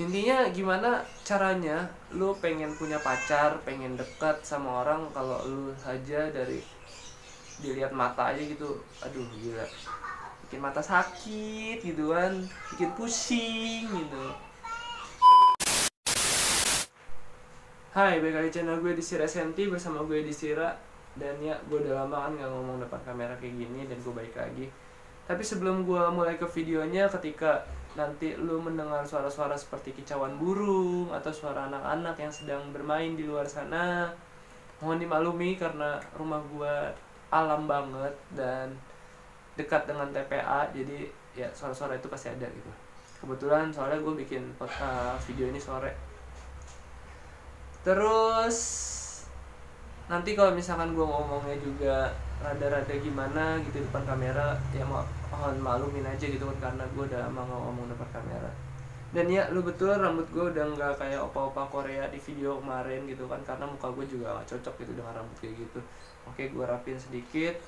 intinya gimana caranya lu pengen punya pacar pengen dekat sama orang kalau lu aja dari dilihat mata aja gitu aduh gila. Bikin mata sakit gitu kan bikin pusing gitu. Hai, balik lagi channel gue di Sira Senti bersama gue di Sira. Dan ya, gue udah lama kan gak ngomong depan kamera kayak gini dan gue balik lagi. Tapi sebelum gue mulai ke videonya ketika nanti lu mendengar suara-suara seperti kicauan burung Atau suara anak-anak yang sedang bermain di luar sana Mohon dimaklumi karena rumah gue alam banget dan dekat dengan TPA Jadi ya suara-suara itu pasti ada gitu. Kebetulan soalnya gue bikin uh, video ini sore. Terus nanti kalau misalkan gue ngomongnya juga rada-rada gimana gitu depan kamera ya mohon maklumin aja gitu kan karena gue udah lama ngomong depan kamera. Dan ya lu betul rambut gue udah nggak kayak opa-opa Korea di video kemarin gitu kan karena muka gue juga gak cocok gitu dengan rambut kayak gitu. Oke gue rapin sedikit.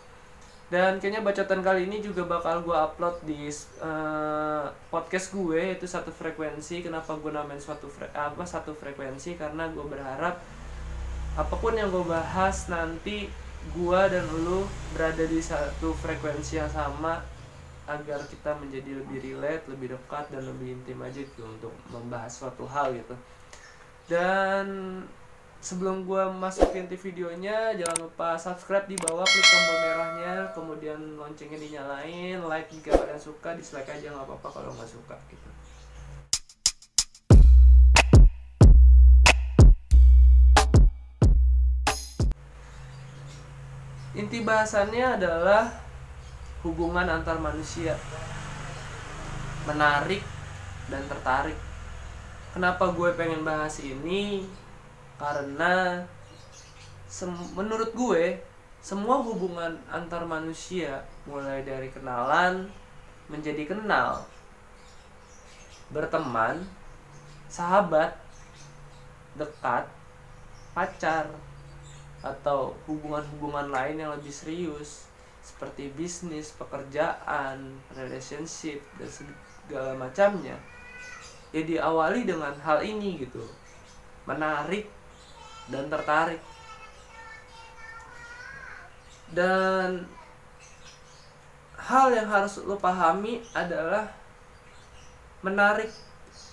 Dan kayaknya bacotan kali ini juga bakal gue upload di uh, podcast gue itu satu frekuensi. Kenapa gue namain suatu fre apa satu frekuensi? Karena gue berharap apa pun yang gue bahas nanti gue dan lu berada di satu frekuensi yang sama agar kita menjadi lebih relate lebih dekat dan lebih intim aja gitu untuk membahas suatu hal gitu. Dan sebelum gue masukin di videonya jangan lupa subscribe di bawah klik tombol merahnya kemudian loncengnya dinyalain like jika kalian suka dislike aja nggak apa-apa kalau nggak suka gitu. Inti bahasannya adalah hubungan antar manusia. Menarik dan tertarik. Kenapa gue pengen bahas ini? Karena menurut gue semua hubungan antar manusia mulai dari kenalan menjadi kenal berteman sahabat dekat pacar atau hubungan-hubungan lain yang lebih serius seperti bisnis pekerjaan relationship dan segala macamnya. Ya diawali dengan hal ini gitu. Menarik dan tertarik. Dan hal yang harus lo pahami adalah menarik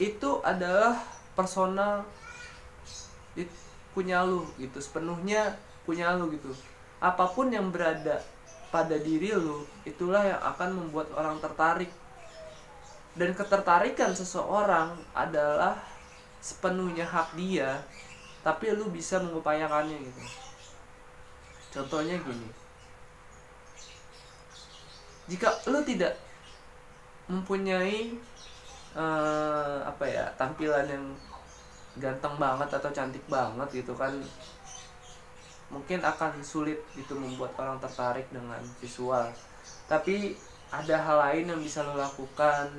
itu adalah personal punya lu gitu sepenuhnya punya lu gitu. Apa pun yang berada pada diri lu itulah yang akan membuat orang tertarik. Dan ketertarikan seseorang adalah sepenuhnya hak dia tapi lu bisa mengupayakannya gitu. Contohnya gini. Jika lu tidak mempunyai uh, apa ya tampilan yang ganteng banget atau cantik banget gitu kan mungkin akan sulit itu membuat orang tertarik dengan visual. Tapi ada hal lain yang bisa lo lakukan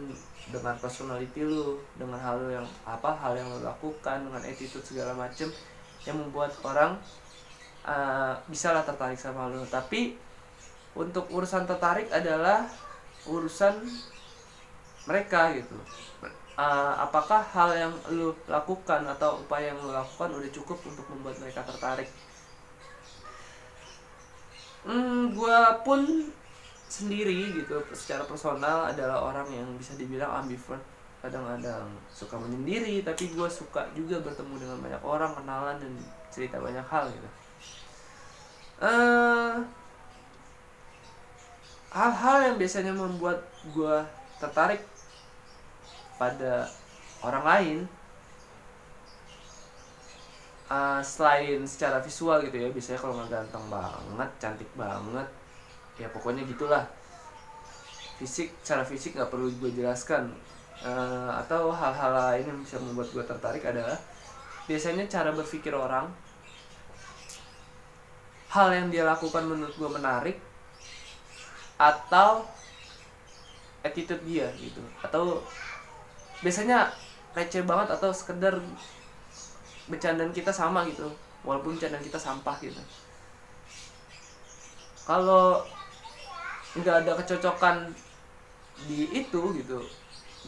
dengan personality lu dengan hal yang apa hal yang lo lakukan dengan attitude segala macem yang membuat orang uh, bisa lah tertarik sama lo. Tapi untuk urusan tertarik adalah urusan mereka gitu. Uh, apakah hal yang lo lakukan atau upaya yang lo lakukan udah cukup untuk membuat mereka tertarik hmm gua pun sendiri gitu secara personal adalah orang yang bisa dibilang ambivert. Kadang-kadang suka menyendiri tapi gue suka juga bertemu dengan banyak orang kenalan dan cerita banyak hal gitu. Uh, hal-hal yang biasanya membuat gue tertarik pada orang lain uh, selain secara visual gitu ya biasanya kalau nggak ganteng banget cantik banget ya pokoknya gitulah. Fisik cara fisik nggak perlu gue jelaskan. Uh, atau hal-hal lain yang bisa membuat gue tertarik adalah biasanya cara berpikir orang hal yang dia lakukan menurut gue menarik atau attitude dia gitu. Atau biasanya receh banget atau sekedar bercandaan kita sama gitu. Walaupun bercandaan kita sampah gitu. Kalau nggak ada kecocokan di itu gitu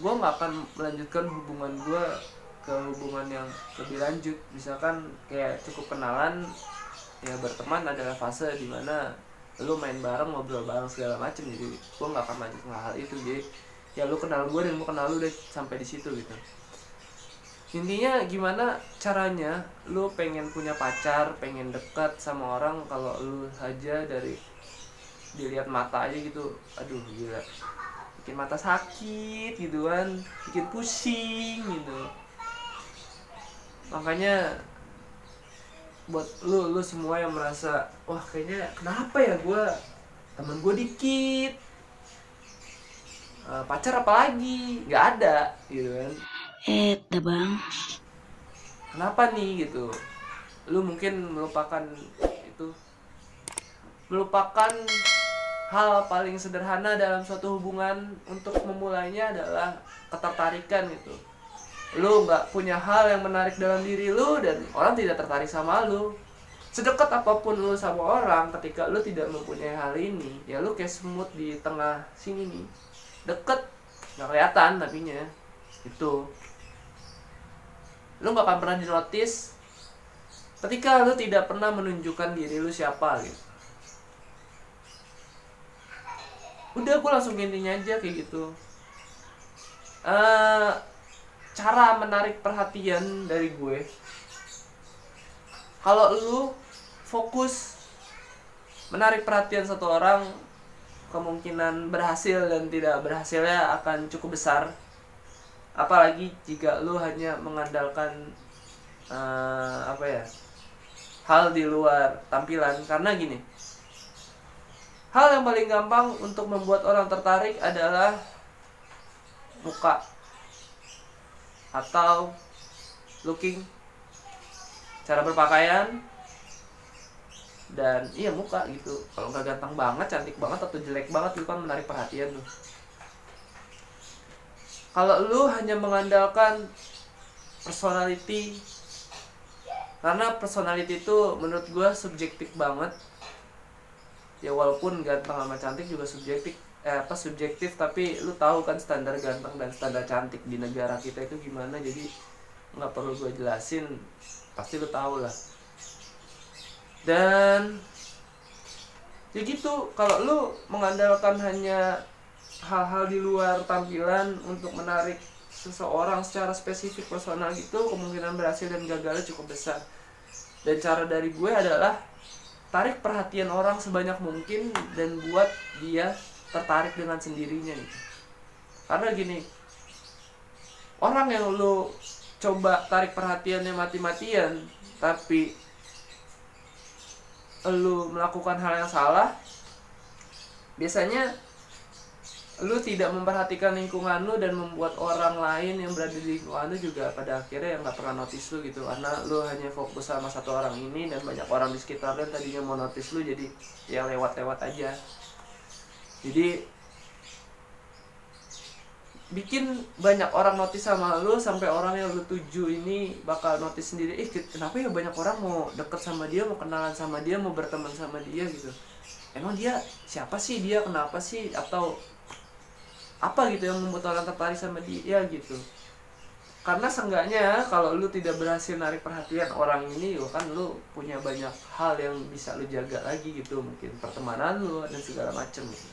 gue nggak akan melanjutkan hubungan gue ke hubungan yang lebih lanjut. Misalkan kayak cukup kenalan ya berteman adalah fase di mana lu main bareng ngobrol bareng segala macem. Jadi gue nggak akan lanjut hal itu. Jadi ya lu kenal gue dan gue kenal lu deh sampai di situ gitu intinya gimana caranya? Lu pengen punya pacar pengen dekat sama orang kalau lu aja dari dilihat mata aja gitu aduh gila. Bikin mata sakit gitu kan bikin pusing gitu. Makanya buat lu lu semua yang merasa wah kayaknya kenapa ya gue temen gue dikit? Uh, pacar apa lagi? Nggak ada gitu kan eh bang. Kenapa nih gitu? Lu mungkin melupakan itu. Melupakan hal paling sederhana dalam suatu hubungan untuk memulainya adalah ketertarikan gitu. Lu nggak punya hal yang menarik dalam diri lu dan orang tidak tertarik sama lu. Sedekat apa pun lu sama orang ketika lu tidak mempunyai hal ini ya lu kayak semut di tengah sini nih. Deket. Nggak kelihatan tapinya. Itu lu nggak akan pernah dinotis ketika lu tidak pernah menunjukkan diri lu siapa gitu. Udah gue langsung intinya aja kayak gitu. Uh, cara menarik perhatian dari gue kalau lu fokus menarik perhatian satu orang kemungkinan berhasil dan tidak berhasilnya akan cukup besar apalagi jika lu hanya mengandalkan uh, apa ya hal di luar tampilan karena gini Hal yang paling gampang untuk membuat orang tertarik adalah muka atau looking, cara berpakaian, dan iya muka gitu. Kalau nggak ganteng banget, cantik banget atau jelek banget itu kan menarik perhatian tuh. Kalau lu hanya mengandalkan personality, karena personality itu menurut gue subjektif banget. Ya walaupun ganteng sama cantik juga subjektif eh, apa subjektif tapi lu tahu kan standar ganteng dan standar cantik di negara kita itu gimana jadi nggak perlu gue jelasin pasti lu tahu lah. Dan ya gitu kalau lu mengandalkan hanya hal-hal di luar tampilan untuk menarik seseorang secara spesifik personal gitu kemungkinan berhasil dan gagalnya cukup besar dan cara dari gue adalah tarik perhatian orang sebanyak mungkin dan buat dia tertarik dengan sendirinya gitu. Karena gini, orang yang lu coba tarik perhatiannya mati-matian, tapi lu melakukan hal yang salah, biasanya lu tidak memperhatikan lingkungan lu dan membuat orang lain yang berada di lingkungan lu juga pada akhirnya yang nggak pernah notice lu gitu. Karena lu hanya fokus sama satu orang ini dan banyak orang di sekitar lu tadinya mau notice lu jadi ya lewat-lewat aja. Jadi bikin banyak orang notice sama lu sampai orang yang lu tuju ini bakal notice sendiri eh kenapa ya banyak orang mau deket sama dia mau kenalan sama dia mau berteman sama dia gitu. Emang dia siapa sih dia kenapa sih? Atau apa gitu yang membuat orang tertarik sama dia gitu. Karena seenggaknya kalau lu tidak berhasil narik perhatian orang ini lo kan lu punya banyak hal yang bisa lu jaga lagi gitu. Mungkin pertemanan lu dan segala macem. Gitu.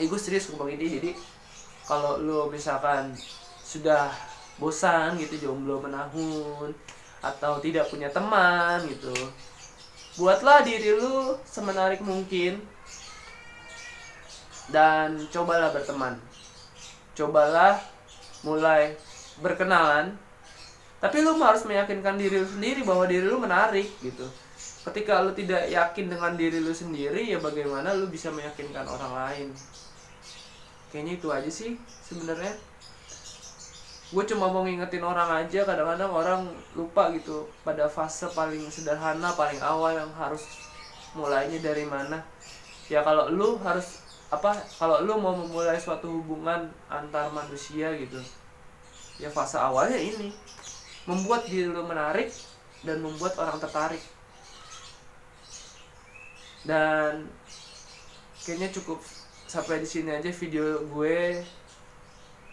Eh gue serius ngomong ini jadi kalau lu misalkan sudah bosan gitu jomblo menahun atau tidak punya teman gitu buatlah diri lu semenarik mungkin dan cobalah berteman. Cobalah mulai berkenalan. Tapi lu harus meyakinkan diri lu sendiri bahwa diri lu menarik gitu. Ketika lu tidak yakin dengan diri lu sendiri ya bagaimana lu bisa meyakinkan orang lain? Kayaknya itu aja sih sebenarnya. Gue cuma mau ngingetin orang aja kadang-kadang orang lupa gitu pada fase paling sederhana paling awal yang harus mulainya dari mana. Ya kalau lu harus apa kalau lu mau memulai suatu hubungan antar manusia gitu ya fase awalnya ini membuat diri lu menarik dan membuat orang tertarik. Dan kayaknya cukup sampai di sini aja video gue.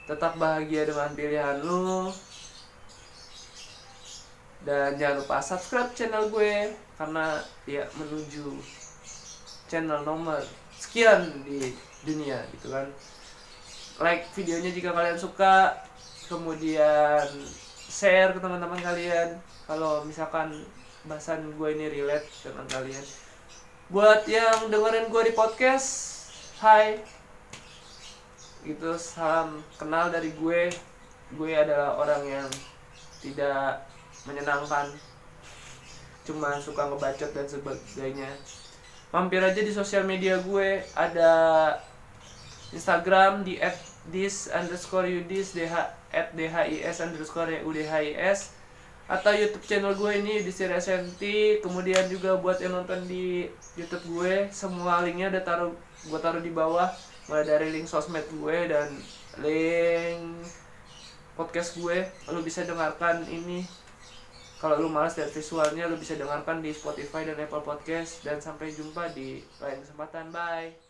Tetap bahagia dengan pilihan lu. Dan jangan lupa subscribe channel gue karena ya menuju channel nomor sekian di dunia gitu kan. Like videonya jika kalian suka kemudian share ke teman-teman kalian. Kalau misalkan bahasan gue ini relate dengan kalian. Buat yang dengerin gue di podcast hai. Gitu salam kenal dari gue. Gue adalah orang yang tidak menyenangkan. Cuma suka ngebacot dan sebagainya mampir aja di sosial media gue. Ada Instagram di at this underscore yudis dh at dhis underscore udhis atau YouTube channel gue ini di Senti kemudian juga buat yang nonton di YouTube gue semua linknya udah taruh gue taruh di bawah. Mulai dari link sosmed gue dan link podcast gue. Lu bisa dengarkan ini kalau lu malas lihat visualnya lu bisa dengarkan di Spotify dan Apple Podcast. Dan sampai jumpa di lain kesempatan. Bye